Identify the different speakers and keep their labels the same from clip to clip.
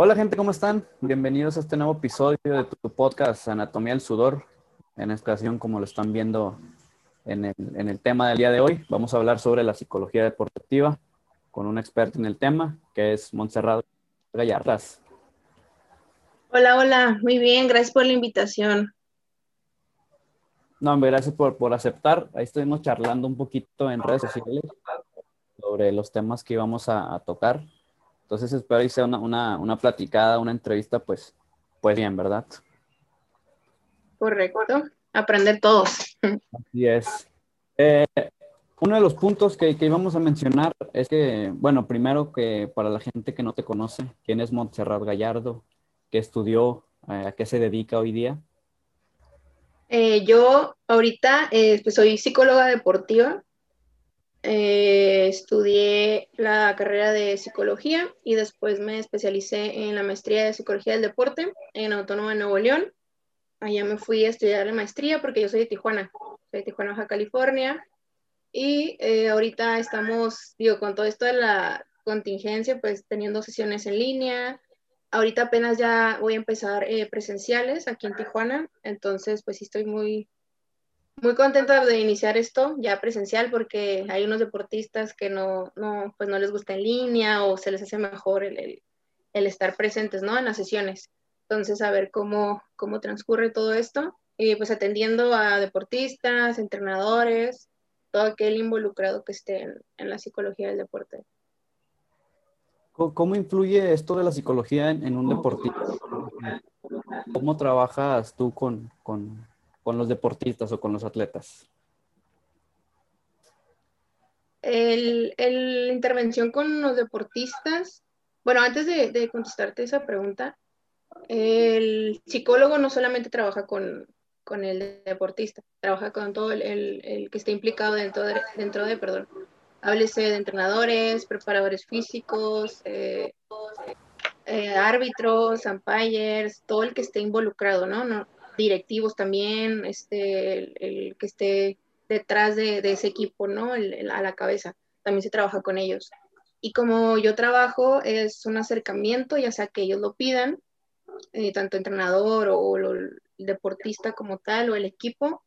Speaker 1: Hola gente, ¿cómo están? Bienvenidos a este nuevo episodio de tu podcast Anatomía del Sudor. En esta ocasión, como lo están viendo en el, tema del día de hoy, vamos a hablar sobre la psicología deportiva con un experto en el tema, que es Montserrat Gallardas.
Speaker 2: Hola, hola, muy bien, gracias por la invitación.
Speaker 1: No, gracias por, por aceptar. Ahí estuvimos charlando un poquito en redes sociales sobre los temas que íbamos a tocar entonces espero que sea una, una, platicada, una entrevista, pues, pues bien, ¿verdad?
Speaker 2: Correcto. Aprender todos.
Speaker 1: Así es. Eh, uno de los puntos que, que, íbamos a mencionar es que, bueno, primero que para la gente que no te conoce, ¿quién es Montserrat Gallardo? ¿Qué estudió? Eh, ¿A qué se dedica hoy día?
Speaker 2: Eh, yo ahorita pues soy psicóloga deportiva. Eh, estudié la carrera de psicología y después me especialicé en la maestría de psicología del deporte en Autónoma de Nuevo León. Allá me fui a estudiar la maestría porque yo soy de Tijuana, soy de Tijuana, Baja California. Y eh, ahorita estamos, digo, con todo esto de la contingencia, pues teniendo sesiones en línea. Ahorita apenas ya voy a empezar eh, presenciales aquí en Tijuana, entonces pues sí estoy muy, muy contenta de iniciar esto ya presencial porque hay unos deportistas que no, no, pues no les gusta en línea o se les hace mejor el, el, estar presentes ¿no? en las sesiones. Entonces, a ver cómo, cómo transcurre todo esto. Y pues atendiendo a deportistas, entrenadores, todo aquel involucrado que esté en, la psicología del deporte.
Speaker 1: ¿Cómo influye esto de la psicología en, en un deportista? ¿Cómo trabajas tú con, con, con los deportistas o con los atletas?
Speaker 2: El, intervención con los deportistas, bueno, antes de, contestarte esa pregunta, el psicólogo no solamente trabaja con, con el deportista, trabaja con todo el, el, que esté implicado dentro de, dentro de, perdón, háblese de entrenadores, preparadores físicos, eh, eh, árbitros, umpires, todo el que esté involucrado, ¿no? no directivos también, este, el, que esté detrás de, ese equipo, ¿no? A la cabeza, también se trabaja con ellos. Y como yo trabajo, es un acercamiento, ya sea que ellos lo pidan, eh, tanto entrenador o, el deportista como tal, o el equipo,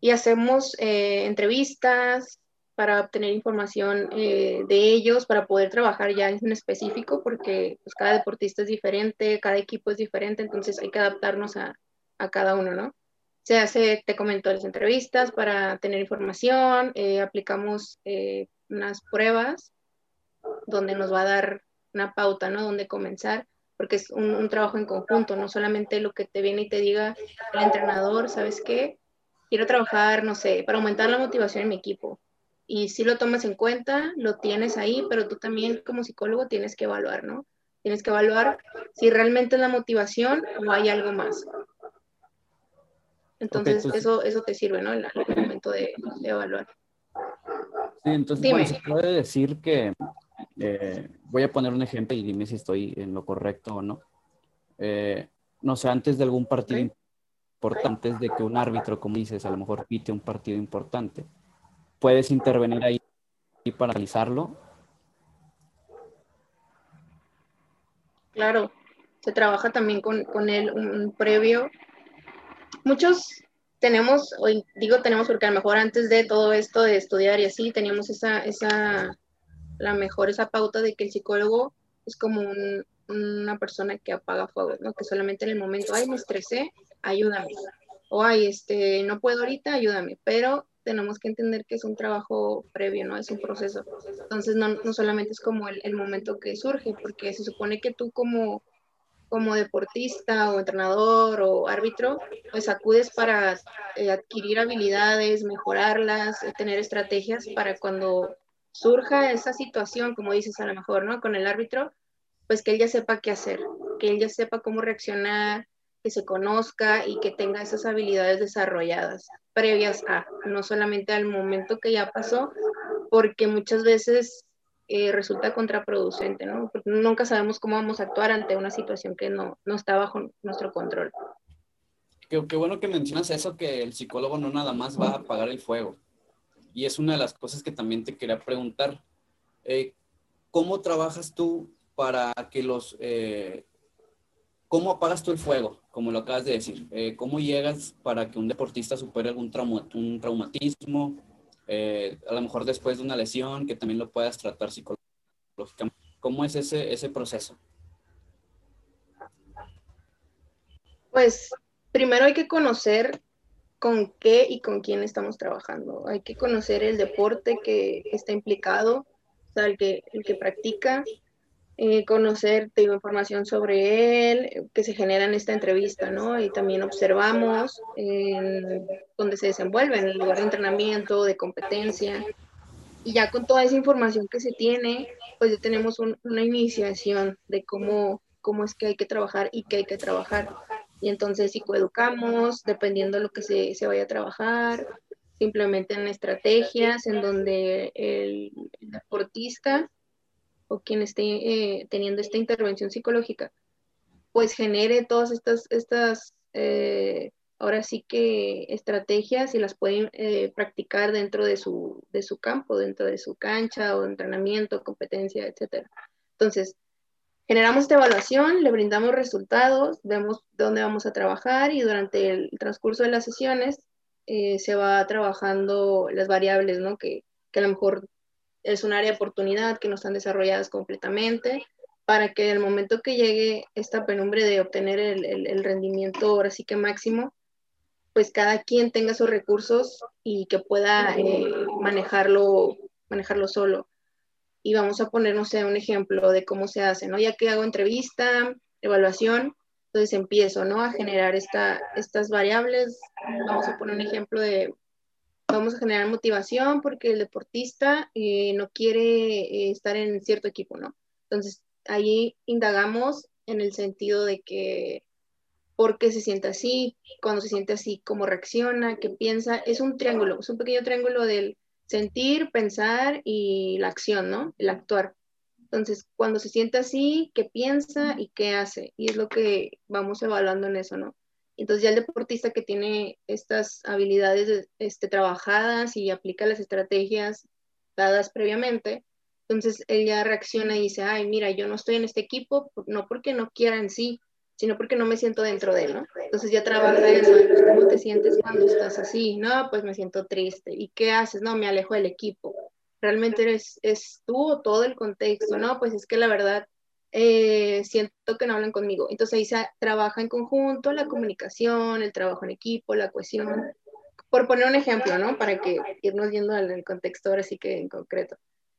Speaker 2: y hacemos eh, entrevistas para obtener información eh, de ellos, para poder trabajar ya en específico, porque pues, cada deportista es diferente, cada equipo es diferente, entonces hay que adaptarnos a, a cada uno, ¿no? Se hace, te comento, las entrevistas para tener información, eh, aplicamos eh, unas pruebas donde nos va a dar una pauta, ¿no? Donde comenzar, porque es un, trabajo en conjunto, no solamente lo que te viene y te diga el entrenador, ¿sabes qué? Quiero trabajar, no sé, para aumentar la motivación en mi equipo. Y si lo tomas en cuenta, lo tienes ahí, pero tú también como psicólogo tienes que evaluar, ¿no? Tienes que evaluar si realmente es la motivación o hay algo más. Entonces, eso, eso te sirve, ¿no? En el momento de, evaluar.
Speaker 1: Sí, entonces, bueno, se puede decir que, eh, voy a poner un ejemplo y dime si estoy en lo correcto o no. Eh, no sé, antes de algún partido importante, antes de que un árbitro, como dices, a lo mejor pite un partido importante, puedes intervenir ahí para analizarlo.
Speaker 2: Claro, se trabaja también con, con él un previo muchos tenemos, hoy digo tenemos porque a lo mejor antes de todo esto de estudiar y así, teníamos esa, esa, la mejor esa pauta de que el psicólogo es como una persona que apaga fuego, ¿no? Que solamente en el momento, ay, me estresé, ayúdame. O, ay, este, no puedo ahorita, ayúdame. Pero tenemos que entender que es un trabajo previo, ¿no? Es un proceso. Entonces, no, no solamente es como el, el momento que surge, porque se supone que tú como como deportista o entrenador o árbitro, pues acudes para eh, adquirir habilidades, mejorarlas, eh, tener estrategias para cuando surja esa situación, como dices a lo mejor, ¿no? Con el árbitro, pues que él ya sepa qué hacer, que él ya sepa cómo reaccionar, que se conozca y que tenga esas habilidades desarrolladas previas a, no solamente al momento que ya pasó, porque muchas veces eh, resulta contraproducente, ¿no? Porque nunca sabemos cómo vamos a actuar ante una situación que no, no está bajo nuestro control.
Speaker 1: Qué, bueno que mencionas eso, que el psicólogo no nada más va a apagar el fuego. Y es una de las cosas que también te quería preguntar. Eh, ¿Cómo trabajas tú para que los... Eh, ¿Cómo apagas tú el fuego? Como lo acabas de decir. Eh, ¿Cómo llegas para que un deportista supere algún un traumatismo? Eh, a lo mejor después de una lesión, que también lo puedas tratar psicológicamente. ¿Cómo es ese, ese proceso?
Speaker 2: Pues primero hay que conocer con qué y con quién estamos trabajando. Hay que conocer el deporte que está implicado, o sea, el que, el que practica, eh, conocer información sobre él, que se genera en esta entrevista, ¿no? Y también observamos en dónde se desenvuelve, en el lugar de entrenamiento, de competencia. Y ya con toda esa información que se tiene, pues ya tenemos una iniciación de cómo, cómo es que hay que trabajar y qué hay que trabajar y entonces psicoeducamos, dependiendo de lo que se, se vaya a trabajar, simplemente en estrategias en donde el, deportista o quien esté eh, teniendo esta intervención psicológica, pues genere todas estas, estas eh, ahora sí que estrategias y las pueden eh, practicar dentro de su, de su campo, dentro de su cancha o entrenamiento, competencia, etc. Entonces, Generamos esta evaluación, le brindamos resultados, vemos dónde vamos a trabajar y durante el transcurso de las sesiones eh, se va trabajando las variables, ¿no? Que, que, a lo mejor es un área de oportunidad que no están desarrolladas completamente para que el momento que llegue esta penumbre de obtener el, el, rendimiento ahora sí que máximo, pues cada quien tenga sus recursos y que pueda eh, manejarlo, manejarlo solo y vamos a poner, no sé, un ejemplo de cómo se hace, ¿no? Ya que hago entrevista, evaluación, entonces empiezo, ¿no? A generar esta, estas variables. Vamos a poner un ejemplo de, vamos a generar motivación porque el deportista eh, no quiere eh, estar en cierto equipo, ¿no? Entonces, ahí indagamos en el sentido de que por qué se siente así, cuando se siente así, cómo reacciona, qué piensa. Es un triángulo, es un pequeño triángulo del sentir, pensar y la acción, ¿no? El actuar. Entonces, cuando se siente así, ¿qué piensa y qué hace? Y es lo que vamos evaluando en eso, ¿no? Entonces ya el deportista que tiene estas habilidades este, trabajadas y aplica las estrategias dadas previamente, entonces él ya reacciona y dice, ay, mira, yo no estoy en este equipo, no porque no quiera en sí, sino porque no me siento dentro de él, ¿no? Entonces ya trabaja eso, ¿cómo te sientes cuando estás así? No, pues me siento triste. ¿Y qué haces? No, me alejo del equipo. ¿Realmente eres es tú o todo el contexto? No, pues es que la verdad eh, siento que no hablan conmigo. Entonces ahí se trabaja en conjunto la comunicación, el trabajo en equipo, la cohesión. Por poner un ejemplo, ¿no? Para que irnos viendo el contexto ahora sí que en concreto.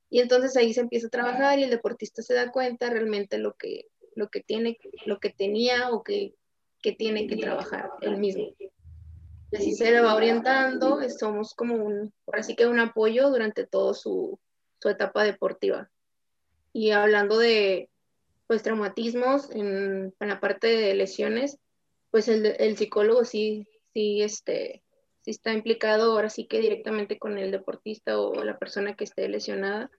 Speaker 2: Y entonces ahí se empieza a trabajar y el deportista se da cuenta realmente lo que, lo que tiene, lo que tenía o que, que tiene que trabajar él mismo. Y así se le va orientando, somos como un, por así que un apoyo durante toda su, su, etapa deportiva. Y hablando de pues traumatismos en, en la parte de lesiones, pues el, el, psicólogo sí, sí, este, sí está implicado ahora sí que directamente con el deportista o la persona que esté lesionada.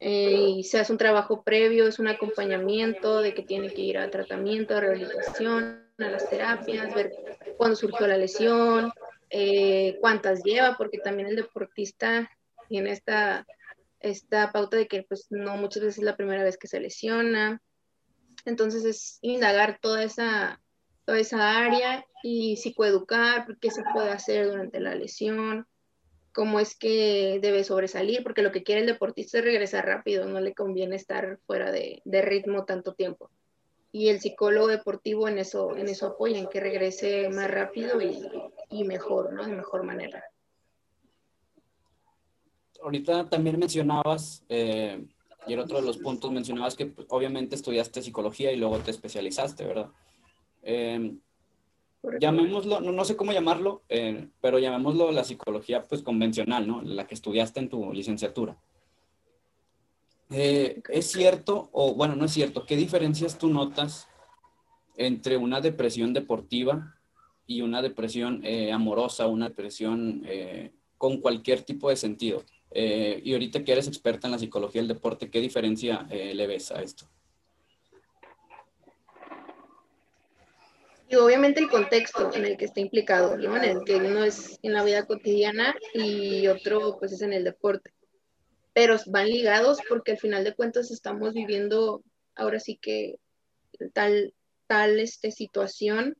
Speaker 2: Eh, y se hace un trabajo previo, es un acompañamiento de que tiene que ir a tratamiento, a rehabilitación, a las terapias, ver cuándo surgió la lesión, eh, cuántas lleva, porque también el deportista tiene esta, esta pauta de que pues no muchas veces es la primera vez que se lesiona. Entonces es indagar toda esa, toda esa área y psicoeducar, qué se puede hacer durante la lesión, cómo es que debe sobresalir, porque lo que quiere el deportista es regresar rápido, no le conviene estar fuera de, ritmo tanto tiempo. Y el psicólogo deportivo en eso, en eso apoya, en que regrese más rápido y, mejor, ¿no? De mejor manera.
Speaker 1: Ahorita también mencionabas, eh, y en otro de los puntos mencionabas que pues, obviamente estudiaste psicología y luego te especializaste, ¿verdad? Eh, llamémoslo, no, no, sé cómo llamarlo, eh, pero llamémoslo la psicología pues convencional, ¿no? La que estudiaste en tu licenciatura. Eh, ¿Es cierto, o bueno, no es cierto, qué diferencias tú notas entre una depresión deportiva y una depresión eh, amorosa, una depresión con cualquier tipo de sentido? Y ahorita que eres experta en la psicología del deporte, ¿qué diferencia le ves a esto?
Speaker 2: Y obviamente el contexto en el que está implicado, el que uno es en la vida cotidiana y otro pues es en el deporte. Pero van ligados porque al final de cuentas estamos viviendo ahora sí que tal, tal este, situación,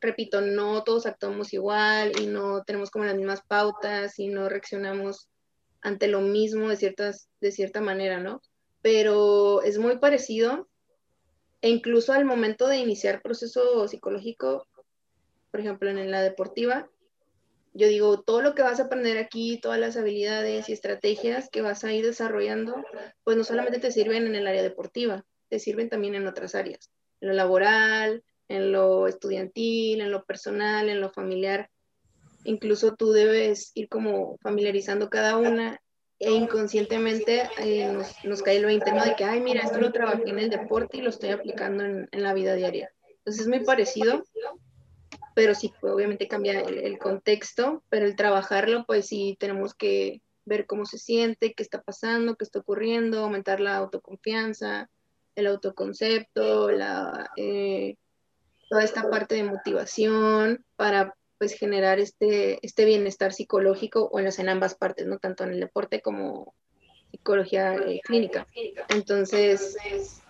Speaker 2: repito, no todos actuamos igual y no tenemos como las mismas pautas y no reaccionamos ante lo mismo de, ciertas, de cierta manera, ¿no? Pero es muy parecido e incluso al momento de iniciar proceso psicológico, por ejemplo, en la deportiva, yo digo, todo lo que vas a aprender aquí, todas las habilidades y estrategias que vas a ir desarrollando, pues no solamente te sirven en el área deportiva, te sirven también en otras áreas, en lo laboral, en lo estudiantil, en lo personal, en lo familiar. Incluso tú debes ir como familiarizando cada una e inconscientemente eh, nos, cae el 20, ¿no? De que, ay, mira, esto lo trabajé en el deporte y lo estoy aplicando en, en la vida diaria. Entonces es muy parecido, pero sí, pues, obviamente cambia el, contexto, pero el trabajarlo, pues sí, tenemos que ver cómo se siente, qué está pasando, qué está ocurriendo, aumentar la autoconfianza, el autoconcepto, la, eh, toda esta parte de motivación para pues generar este, este bienestar psicológico o en, las, en ambas partes, ¿no? Tanto en el deporte como psicología eh, clínica. Entonces,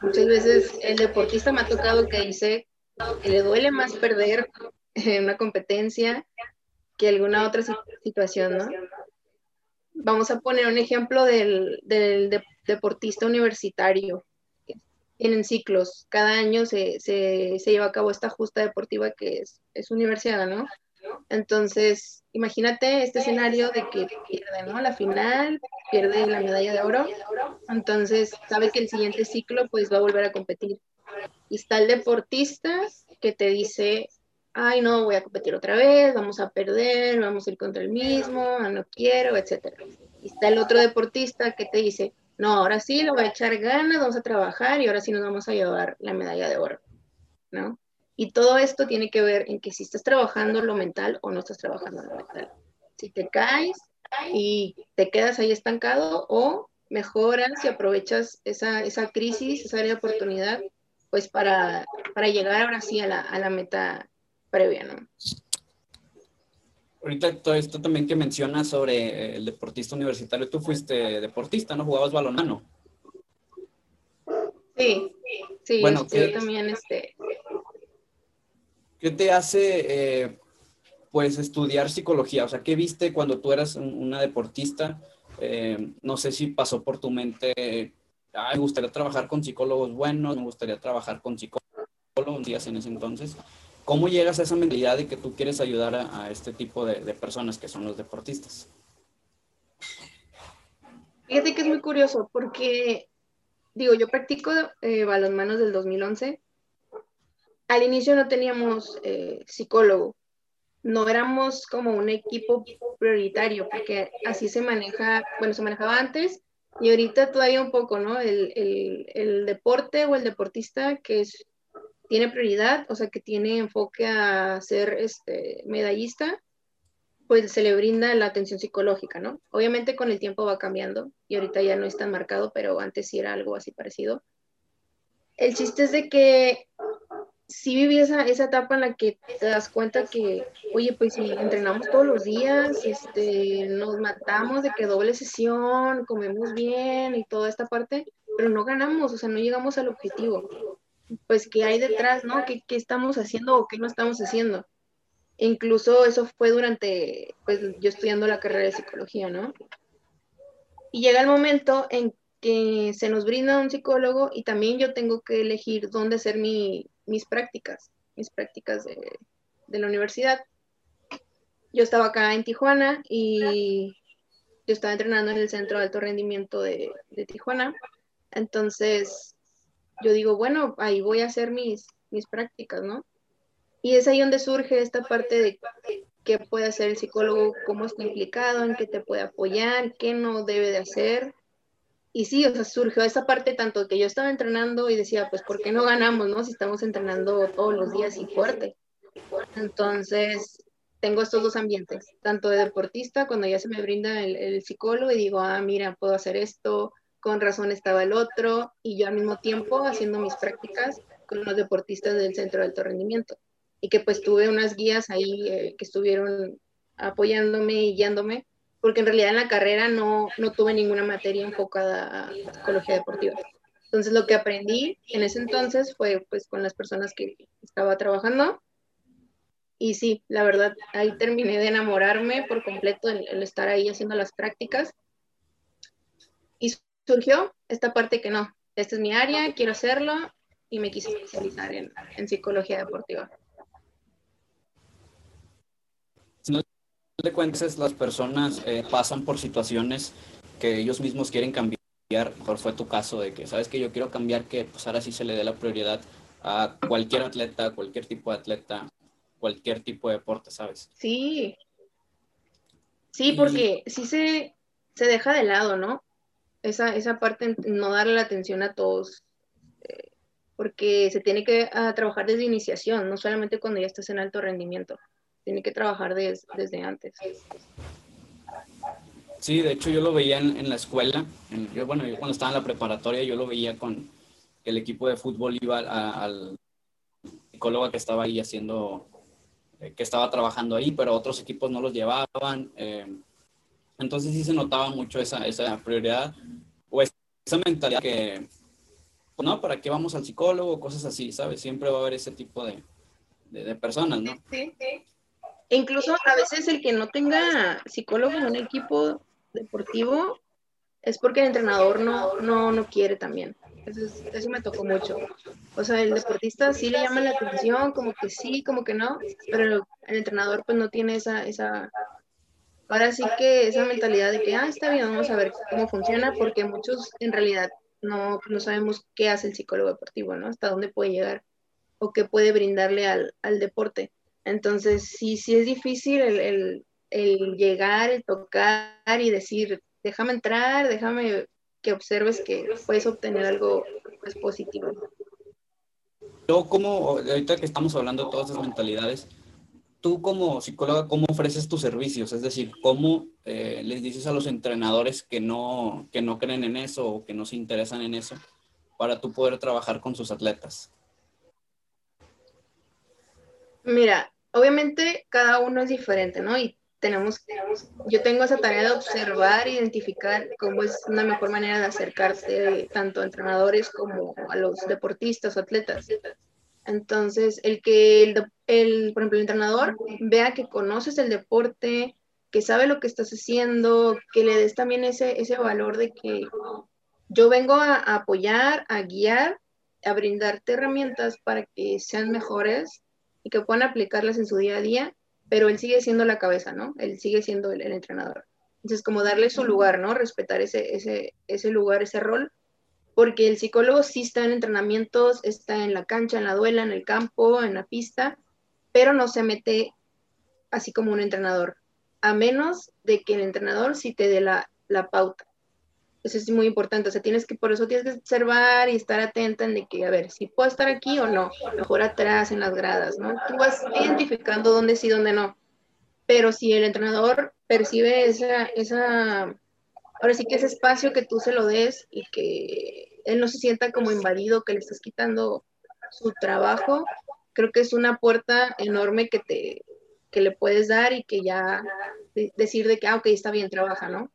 Speaker 2: muchas veces el deportista me ha tocado que dice que le duele más perder en una competencia que alguna otra situación, ¿no? Vamos a poner un ejemplo del, deportista universitario. Tienen ciclos. Cada año se, lleva a cabo esta justa deportiva que es, es universidad, ¿no? Entonces, imagínate este escenario de que pierde, ¿no? La final, pierde la medalla de oro. Entonces, sabe que el siguiente ciclo pues va a volver a competir. Y está el deportista que te dice, ay, no, voy a competir otra vez, vamos a perder, vamos a ir contra el mismo, no quiero, etc. Y está el otro deportista que te dice, no, ahora sí, lo voy a echar ganas, vamos a trabajar y ahora sí nos vamos a llevar la medalla de oro, ¿no? Y todo esto tiene que ver en que si estás trabajando lo mental o no estás trabajando lo mental. Si te caes y te quedas ahí estancado o mejoras y aprovechas esa, esa crisis, esa área de oportunidad, pues para, para llegar ahora sí a la, a la meta previa, ¿no?
Speaker 1: Ahorita todo esto también que mencionas sobre el deportista universitario, tú fuiste deportista, ¿no? Jugabas balonmano.
Speaker 2: Sí, sí, bueno, yo también este.
Speaker 1: ¿Qué te hace eh, pues estudiar psicología? O sea, ¿qué viste cuando tú eras una deportista? Eh, no sé si pasó por tu mente, me gustaría trabajar con psicólogos buenos, me gustaría trabajar con psicólogos, días en ese entonces. ¿Cómo llegas a esa mentalidad de que tú quieres ayudar a, este tipo de, personas que son los deportistas?
Speaker 2: Fíjate que es muy curioso porque, digo, yo practico eh, balonmanos del 2011. Al inicio no teníamos eh, psicólogo, no éramos como un equipo prioritario, porque así se maneja, bueno, se manejaba antes y ahorita todavía un poco, ¿no? El, el deporte o el deportista que es tiene prioridad, o sea, que tiene enfoque a ser este, medallista, pues se le brinda la atención psicológica, ¿no? Obviamente con el tiempo va cambiando y ahorita ya no es tan marcado, pero antes sí era algo así parecido. El chiste es de que sí viví esa, esa etapa en la que te das cuenta que, oye, pues si entrenamos todos los días, este, nos matamos de que doble sesión, comemos bien y toda esta parte, pero no ganamos, o sea, no llegamos al objetivo pues qué hay detrás, ¿no? ¿Qué, estamos haciendo o qué no estamos haciendo? incluso eso fue durante, pues yo estudiando la carrera de psicología, ¿no? Y llega el momento en que se nos brinda un psicólogo y también yo tengo que elegir dónde hacer mis prácticas, mis prácticas de, la universidad. Yo estaba acá en Tijuana y yo estaba entrenando en el Centro de Alto Rendimiento de, de Tijuana. Entonces, yo digo, bueno, ahí voy a hacer mis, mis prácticas, ¿no? Y es ahí donde surge esta parte de qué puede hacer el psicólogo, cómo está implicado, en qué te puede apoyar, qué no debe de hacer. Y sí, o sea, surgió esa parte tanto que yo estaba entrenando y decía, pues, ¿por qué no ganamos, no? Si estamos entrenando todos los días y fuerte. Entonces, tengo estos dos ambientes, tanto de deportista, cuando ya se me brinda el, el psicólogo y digo, ah, mira, puedo hacer esto, con razón estaba el otro, y yo al mismo tiempo haciendo mis prácticas con los deportistas del centro de alto rendimiento. Y que pues tuve unas guías ahí eh, que estuvieron apoyándome y guiándome, porque en realidad en la carrera no, no tuve ninguna materia enfocada a psicología deportiva. Entonces lo que aprendí en ese entonces fue pues con las personas que estaba trabajando. Y sí, la verdad, ahí terminé de enamorarme por completo el, estar ahí haciendo las prácticas. Surgió esta parte que no, esta es mi área, quiero hacerlo y me quise especializar en, en psicología deportiva.
Speaker 1: Si no te cuentas, las personas eh, pasan por situaciones que ellos mismos quieren cambiar por fue tu caso de que, sabes que yo quiero cambiar, que pues ahora sí se le dé la prioridad a cualquier atleta, cualquier tipo de atleta, cualquier tipo de deporte, ¿sabes?
Speaker 2: Sí. Sí, porque sí se, se deja de lado, ¿no? Esa, esa parte, no darle la atención a todos, eh, porque se tiene que ah, trabajar desde iniciación, no solamente cuando ya estás en alto rendimiento, tiene que trabajar desde antes.
Speaker 1: Sí, de hecho yo lo veía en, la escuela. yo, bueno, yo cuando estaba en la preparatoria yo lo veía con el equipo de fútbol iba al psicólogo que estaba ahí haciendo, eh, que estaba trabajando ahí, pero otros equipos no los llevaban. Eh, entonces sí se notaba mucho esa, esa prioridad o esa mentalidad que, pues, no, ¿para qué vamos al psicólogo? Cosas así, ¿sabes? Siempre va a haber ese tipo de, de, personas, ¿no?
Speaker 2: Sí, sí. Incluso a veces el que no tenga psicólogo en un equipo deportivo es porque el entrenador no, no, no quiere también. Eso, eso, me tocó mucho. O sea, el deportista sí le llama la atención, como que sí, como que no, pero el, entrenador pues no tiene esa, esa, ahora sí que esa mentalidad de que, ah, está bien, vamos a ver cómo funciona, porque muchos en realidad no, no sabemos qué hace el psicólogo deportivo, ¿no? Hasta dónde puede llegar o qué puede brindarle al, al deporte. Entonces, sí, sí es difícil el, el, el llegar, el tocar y decir, déjame entrar, déjame que observes que puedes obtener algo pues, positivo.
Speaker 1: Yo como, ahorita que estamos hablando de todas esas mentalidades, tú como psicóloga, ¿cómo ofreces tus servicios? Es decir, ¿cómo eh, les dices a los entrenadores que no, que no creen en eso o que no se interesan en eso para tú poder trabajar con sus atletas?
Speaker 2: Mira, obviamente cada uno es diferente, ¿no? Y tenemos, yo tengo esa tarea de observar, identificar cómo es una mejor manera de acercarse tanto a entrenadores como a los deportistas o atletas. Entonces, el que, el, el, por ejemplo, el entrenador vea que conoces el deporte, que sabe lo que estás haciendo, que le des también ese, ese valor de que yo vengo a, a apoyar, a guiar, a brindarte herramientas para que sean mejores y que puedan aplicarlas en su día a día pero él sigue siendo la cabeza, ¿no? Él sigue siendo el, entrenador. Entonces, como darle su lugar, ¿no? Respetar ese, ese, ese lugar, ese rol, porque el psicólogo sí está en entrenamientos, está en la cancha, en la duela, en el campo, en la pista, pero no se mete así como un entrenador, a menos de que el entrenador sí te dé la, la pauta. Eso es muy importante, o sea, tienes que, por eso tienes que observar y estar atenta en de que, a ver, si puedo estar aquí o no, mejor atrás en las gradas, ¿no? Tú vas identificando dónde sí, dónde no. Pero si el entrenador percibe esa, esa, ahora sí que ese espacio que tú se lo des y que él no se sienta como invadido, que le estás quitando su trabajo, creo que es una puerta enorme que te, que le puedes dar y que ya decir de que, ah, ok, está bien, trabaja, ¿no?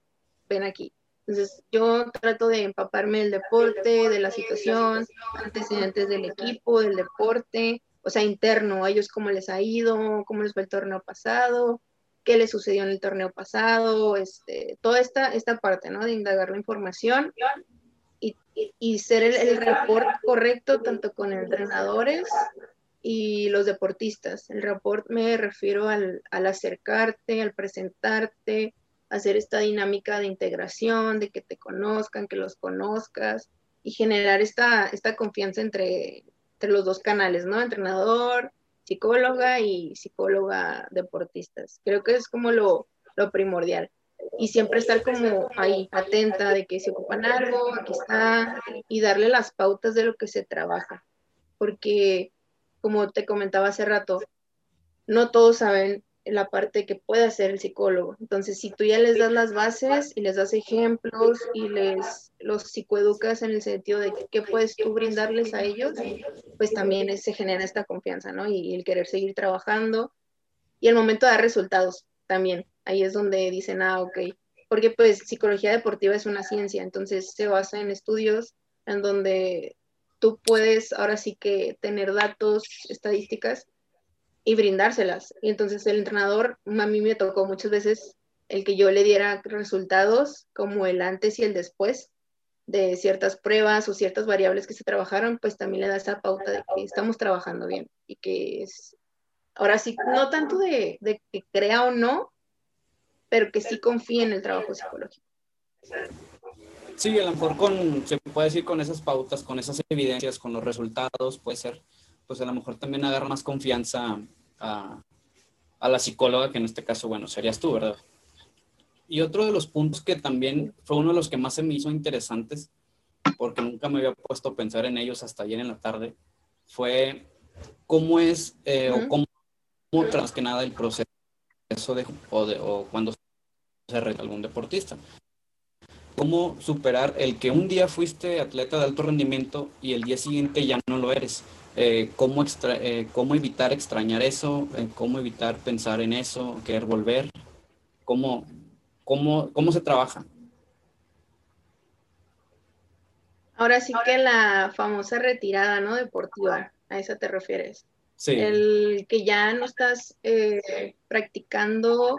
Speaker 2: Ven aquí. Entonces, yo trato de empaparme del deporte, de la situación, antecedentes del equipo, del deporte, o sea, interno, a ellos cómo les ha ido, cómo les fue el torneo pasado, qué les sucedió en el torneo pasado, este, toda esta, esta parte, ¿no? De indagar la información y, y, ser el, el report correcto tanto con entrenadores y los deportistas. El report me refiero al, al acercarte, al presentarte, hacer esta dinámica de integración, de que te conozcan, que los conozcas y generar esta, esta confianza entre, entre los dos canales, ¿no? Entrenador, psicóloga y psicóloga deportistas. Creo que es como lo, lo primordial. Y siempre estar como ahí, atenta de que se ocupan algo, aquí está, y darle las pautas de lo que se trabaja. Porque, como te comentaba hace rato, no todos saben la parte que puede hacer el psicólogo. Entonces, si tú ya les das las bases y les das ejemplos y les los psicoeducas en el sentido de qué puedes tú brindarles a ellos, pues también se genera esta confianza, ¿no? Y, el querer seguir trabajando y el momento de dar resultados también. Ahí es donde dicen, ah, ok. Porque pues psicología deportiva es una ciencia, entonces se basa en estudios en donde tú puedes ahora sí que tener datos, estadísticas y brindárselas. Y entonces el entrenador, a mí me tocó muchas veces el que yo le diera resultados como el antes y el después de ciertas pruebas o ciertas variables que se trabajaron, pues también le da esa pauta de que estamos trabajando bien y que es, ahora sí, no tanto de, de que crea o no, pero que sí confíe en el trabajo psicológico.
Speaker 1: Sí, a lo mejor se puede decir con esas pautas, con esas evidencias, con los resultados, puede ser, pues a lo mejor también agarra más confianza a, a la psicóloga, que en este caso, bueno, serías tú, ¿verdad? Y otro de los puntos que también fue uno de los que más se me hizo interesantes, porque nunca me había puesto a pensar en ellos hasta ayer en la tarde, fue cómo es eh, o cómo, tras que nada el proceso de o, de, o cuando se algún deportista cómo superar el que un día fuiste atleta de alto rendimiento y el día siguiente ya no lo eres. Eh, cómo, extra, eh, cómo evitar extrañar eso, eh, cómo evitar pensar en eso, querer volver, cómo, cómo, cómo se trabaja.
Speaker 2: Ahora sí que la famosa retirada, ¿no? Deportiva, a eso te refieres. Sí. El que ya no estás practicando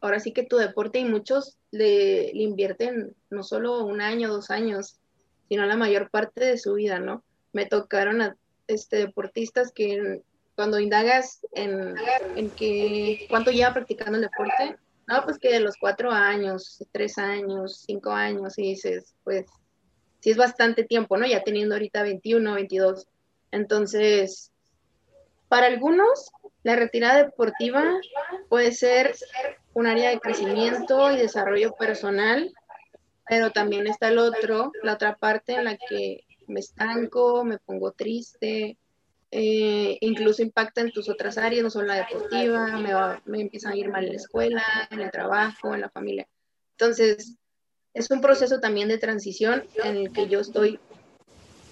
Speaker 2: ahora sí que tu deporte y muchos le, invierten no solo un año, dos años, sino la mayor parte de su vida, ¿no? Me tocaron a este, deportistas que cuando indagas en, en que cuánto lleva practicando el deporte, no, pues que de los cuatro años, tres años, cinco años, y dices, pues sí es bastante tiempo, ¿no? Ya teniendo ahorita 21, 22. Entonces, para algunos, la retirada deportiva puede ser un área de crecimiento y desarrollo personal, pero también está el otro, la otra parte en la que me estanco, me pongo triste, eh, incluso impacta en tus otras áreas, no solo la deportiva, me, va, me empiezan a ir mal en la escuela, en el trabajo, en la familia. Entonces, es un proceso también de transición en el que yo estoy,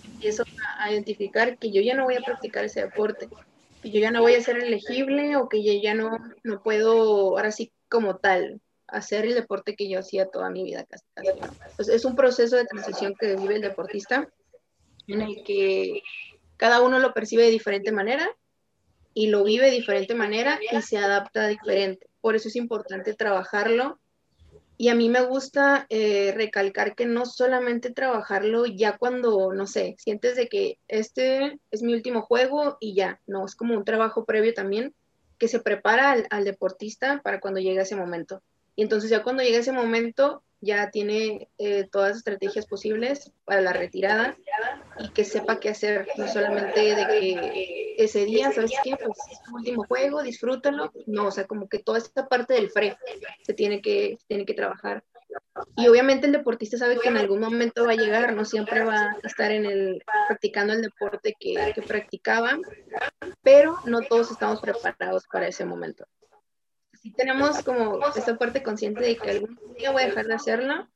Speaker 2: empiezo a identificar que yo ya no voy a practicar ese deporte, que yo ya no voy a ser elegible o que yo ya no, no puedo, ahora sí como tal, hacer el deporte que yo hacía toda mi vida casi. Pues es un proceso de transición que vive el deportista en el que cada uno lo percibe de diferente manera y lo vive de diferente manera y se adapta diferente. Por eso es importante trabajarlo. Y a mí me gusta eh, recalcar que no solamente trabajarlo ya cuando, no sé, sientes de que este es mi último juego y ya, no, es como un trabajo previo también que se prepara al, deportista para cuando llegue ese momento. Y entonces ya cuando llegue ese momento, ya tiene eh, todas las estrategias posibles para la retirada y que sepa qué hacer, no solamente de que ese día, ¿sabes qué? Pues es tu último juego, disfrútalo. No, o sea, como que toda esta parte del fre se tiene que, tiene que trabajar. Y obviamente el deportista sabe que en algún momento va a llegar, no siempre va a estar en el, practicando el deporte que, que practicaba, pero no todos estamos preparados para ese momento. Sí tenemos como esta parte consciente de que algún día voy a dejar de hacerlo,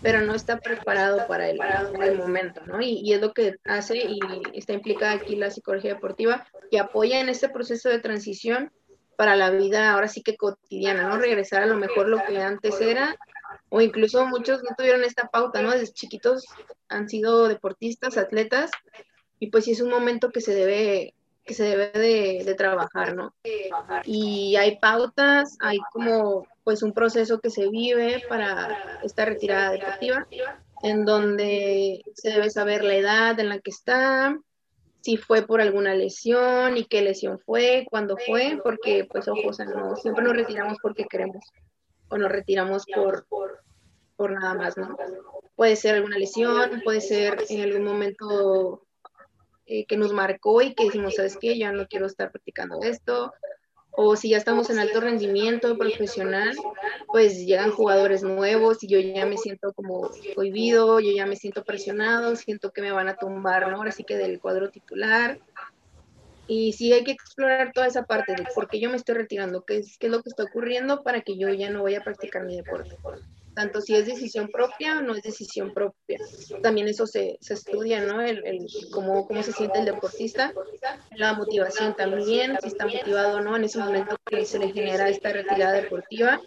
Speaker 2: pero no está preparado para el, el momento, ¿no? Y, y, es lo que hace y está implicada aquí la psicología deportiva, que apoya en este proceso de transición para la vida ahora sí que cotidiana, ¿no? Regresar a lo mejor lo que antes era o incluso muchos no tuvieron esta pauta, ¿no? Desde chiquitos han sido deportistas, atletas, y pues sí es un momento que se debe que se debe de, trabajar, ¿no? Y hay pautas, hay como pues un proceso que se vive para esta retirada deportiva, en donde se debe saber la edad en la que está, si fue por alguna lesión y qué lesión fue, cuándo fue, porque pues ojo, o sea, no, siempre nos retiramos porque queremos o nos retiramos por, por nada más, ¿no? Puede ser alguna lesión, puede ser en algún momento eh, que nos marcó y que decimos, ¿sabes qué? Ya no quiero estar practicando esto. O si ya estamos en alto rendimiento profesional, pues llegan jugadores nuevos y yo ya me siento como cohibido, yo ya me siento presionado, siento que me van a tumbar, ¿no? Ahora sí que del cuadro titular. Y sí hay que explorar toda esa parte de por qué yo me estoy retirando, qué es, qué es lo que está ocurriendo para que yo ya no vaya a practicar mi deporte tanto si es decisión propia o no es decisión propia. También eso se, se estudia, ¿no? El, el cómo, cómo, se siente el deportista, la motivación también, si está motivado o no en ese momento que se le genera esta retirada deportiva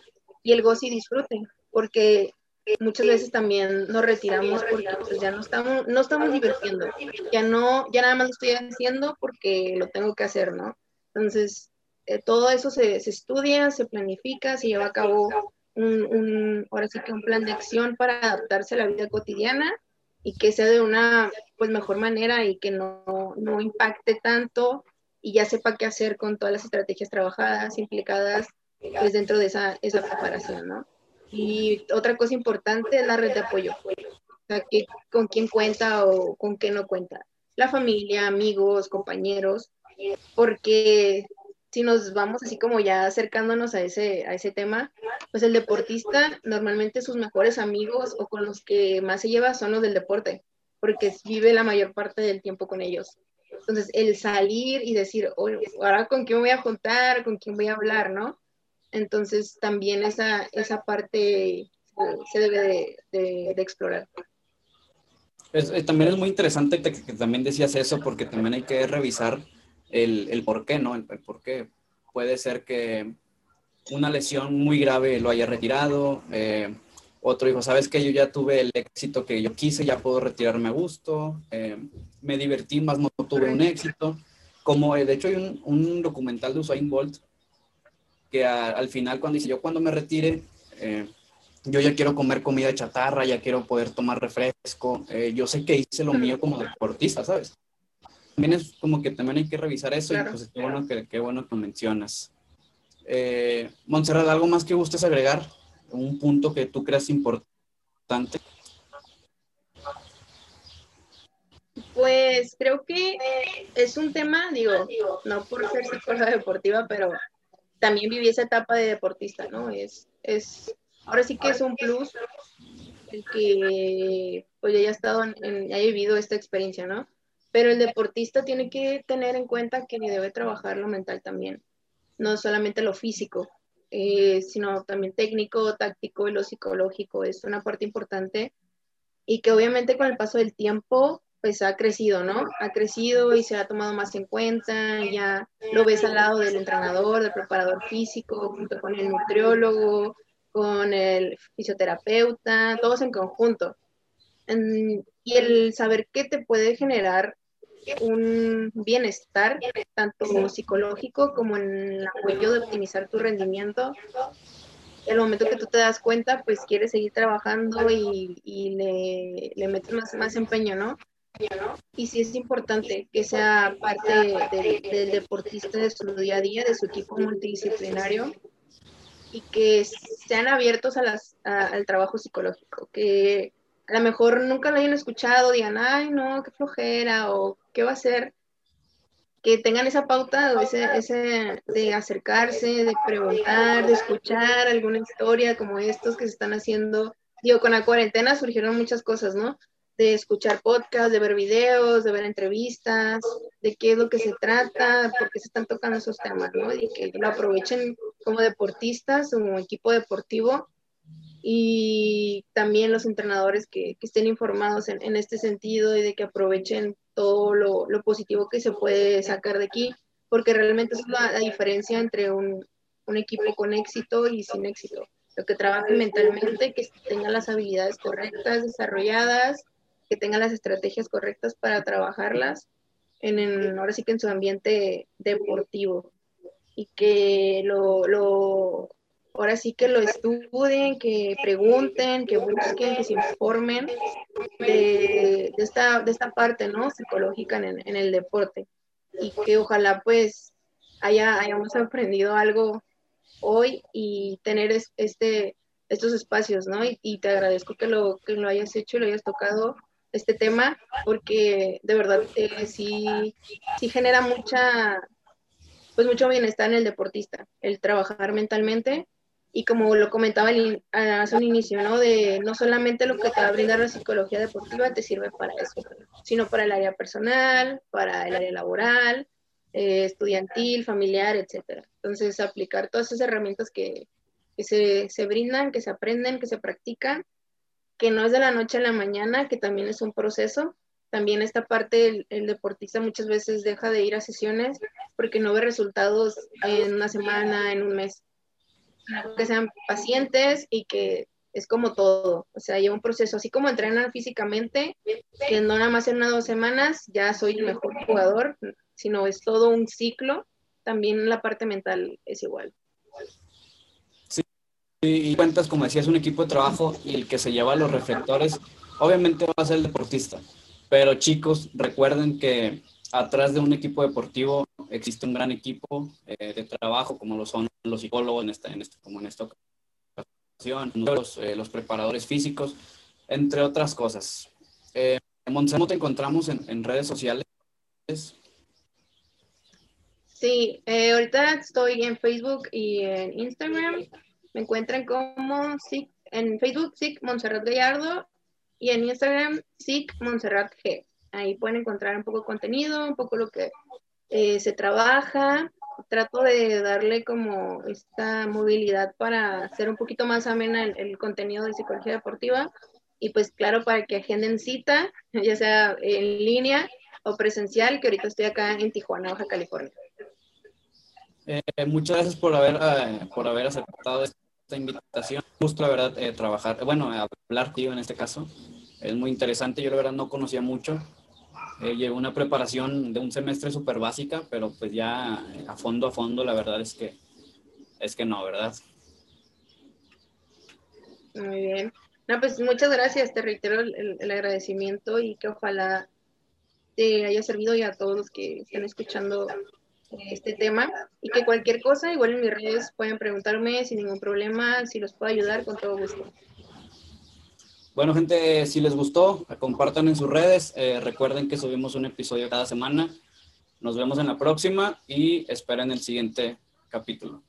Speaker 2: y el goce y disfrute, porque muchas veces también nos retiramos porque pues, ya no estamos, no estamos divirtiendo, ya no, ya nada más lo estoy haciendo porque lo tengo que hacer, ¿no? Entonces, eh, todo eso se, se, estudia, se planifica, se lleva a cabo un, un, ahora sí que un plan de acción para adaptarse a la vida cotidiana y que sea de una pues mejor manera y que no, no impacte tanto y ya sepa qué hacer con todas las estrategias trabajadas, implicadas pues dentro de esa, esa preparación, ¿no? Y otra cosa importante es la red de apoyo. O con quién cuenta o con qué no cuenta. La familia, amigos, compañeros, porque si nos vamos así como ya acercándonos a ese, a ese tema, pues el deportista normalmente sus mejores amigos o con los que más se lleva son los del deporte, porque vive la mayor parte del tiempo con ellos. Entonces, el salir y decir, oye, ahora con quién voy a juntar, con quién voy a hablar, ¿no? Entonces también esa, esa parte se debe de, explorar.
Speaker 1: Eh, también es muy interesante que, también decías eso porque también hay que revisar el, el por qué, ¿no? El, por qué. Puede ser que una lesión muy grave lo haya retirado, eh, otro dijo, sabes que yo ya tuve el éxito que yo quise, ya puedo retirarme a gusto, eh, me divertí, más no tuve un éxito. Como de hecho hay un, un documental de Usain Bolt que al final cuando dice yo cuando me retire, eh, yo ya quiero comer comida chatarra, ya quiero poder tomar refresco, eh, yo sé que hice lo mío como deportista, ¿sabes? También es como que también hay que revisar eso y pues qué bueno que, qué bueno que mencionas. Eh, Montserrat, ¿algo más que gustes agregar? Un punto que tú creas importante.
Speaker 2: Pues creo que es un tema, digo, no por ser psicóloga deportiva, pero también viví esa etapa de deportista, ¿no? Es, es, ahora sí que es un plus el que pues haya estado en, haya vivido esta experiencia, ¿no? Pero el deportista tiene que tener en cuenta que debe trabajar lo mental también, no solamente lo físico, eh, sino también técnico, táctico y lo psicológico, es una parte importante y que obviamente con el paso del tiempo pues ha crecido, ¿no? Ha crecido y se ha tomado más en cuenta, ya lo ves al lado del entrenador, del preparador físico, junto con el nutriólogo, con el fisioterapeuta, todos en conjunto. Y el saber que te puede generar un bienestar, tanto psicológico como en el apoyo de optimizar tu rendimiento, el momento que tú te das cuenta, pues quieres seguir trabajando y, le, le, metes más, más empeño, ¿no? Y sí es importante que sea parte del deportista de su día a día, de su equipo multidisciplinario y que sean abiertos a las, al trabajo psicológico, que a lo mejor nunca lo hayan escuchado, digan, ay, no, qué flojera o qué va a ser, que tengan esa pauta ese, ese de acercarse, de preguntar, de escuchar alguna historia como estos que se están haciendo. Digo, con la cuarentena surgieron muchas cosas, ¿no? de escuchar podcasts, de ver videos, de ver entrevistas, de qué es lo que se trata, por qué se están tocando esos temas, ¿no? Y que lo aprovechen como deportistas, como equipo deportivo y también los entrenadores que, estén informados en, este sentido y de que aprovechen todo lo, positivo que se puede sacar de aquí, porque realmente es la, diferencia entre un, equipo con éxito y sin éxito. Lo que trabaje mentalmente, que tenga las habilidades correctas, desarrolladas, que tengan las estrategias correctas para trabajarlas en, ahora sí que en su ambiente deportivo y que lo, ahora sí que lo estudien, que pregunten, que busquen, que se informen de, esta, de esta parte ¿no? psicológica en, el deporte y que ojalá pues haya, hayamos aprendido algo hoy y tener este, estos espacios, ¿no? Y, y, te agradezco que lo, que lo hayas hecho y lo hayas tocado este tema, porque de verdad eh, sí, sí genera mucha, pues mucho bienestar en el deportista, el trabajar mentalmente y como lo comentaba hace un inicio, ¿no? De no solamente lo que te va a brindar la psicología deportiva te sirve para eso, sino para el área personal, para el área laboral, eh, estudiantil, familiar, etcétera. Entonces, aplicar todas esas herramientas que, que se, se, brindan, que se aprenden, que se practican, que no es de la noche a la mañana, que también es un proceso. También esta parte, el, deportista muchas veces deja de ir a sesiones porque no ve resultados en una semana, en un mes. Que sean pacientes y que es como todo, o sea, lleva un proceso, así como entrenar físicamente, que no nada más en unas dos semanas ya soy el mejor jugador, sino es todo un ciclo, también la parte mental es igual.
Speaker 1: Sí, y cuentas, como decías, un equipo de trabajo y el que se lleva los reflectores, obviamente va a ser el deportista, pero chicos, recuerden que atrás de un equipo deportivo existe un gran equipo eh, de trabajo, como lo son los psicólogos, en esta, en esta, como en esta ocasión, los, eh, los preparadores físicos, entre otras cosas. Eh, te encontramos en, en, redes sociales?
Speaker 2: Sí, eh, ahorita estoy en Facebook y en Instagram. Me encuentran como en Facebook SIC Montserrat Gallardo y en Instagram SIC Montserrat G. Ahí pueden encontrar un poco de contenido, un poco lo que eh, se trabaja. Trato de darle como esta movilidad para hacer un poquito más amena el, contenido de psicología deportiva. Y pues claro, para que agenden cita, ya sea en línea o presencial, que ahorita estoy acá en Tijuana, Baja California.
Speaker 1: Eh, muchas gracias por haber, eh, por haber aceptado esta invitación. Justo, la verdad, trabajar, bueno, hablar contigo en este caso. Es muy interesante. Yo, la verdad, no conocía mucho. Eh, una preparación de un semestre súper básica, pero pues ya a fondo a fondo la verdad es que es que no, ¿verdad?
Speaker 2: Muy bien. No, pues muchas gracias, te reitero el, agradecimiento y que ojalá te haya servido y a todos los que estén escuchando este tema y que cualquier cosa, igual en mis redes pueden preguntarme sin ningún problema, si los puedo ayudar con todo gusto.
Speaker 1: Bueno, gente, si les gustó, compartan en sus redes. Eh, recuerden que subimos un episodio cada semana. Nos vemos en la próxima y esperen el siguiente capítulo.